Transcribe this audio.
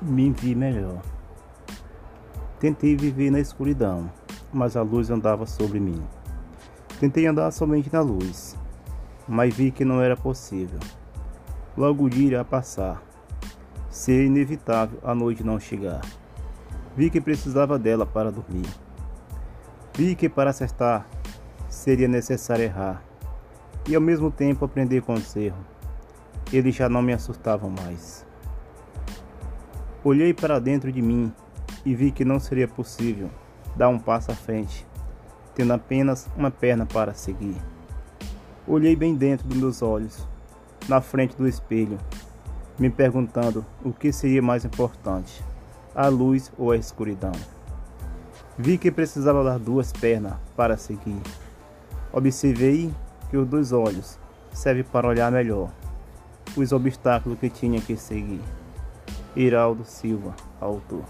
me vi melhor. Tentei viver na escuridão, mas a luz andava sobre mim. Tentei andar somente na luz, mas vi que não era possível. Logo o dia irá passar. Seria inevitável a noite não chegar. Vi que precisava dela para dormir. Vi que para acertar seria necessário errar e ao mesmo tempo aprender com os erros. Eles já não me assustavam mais. Olhei para dentro de mim e vi que não seria possível dar um passo à frente, tendo apenas uma perna para seguir. Olhei bem dentro dos meus olhos, na frente do espelho, me perguntando o que seria mais importante, a luz ou a escuridão. Vi que precisava dar duas pernas para seguir. Observei que os dois olhos servem para olhar melhor os obstáculos que tinha que seguir. Iraldo Silva, autor.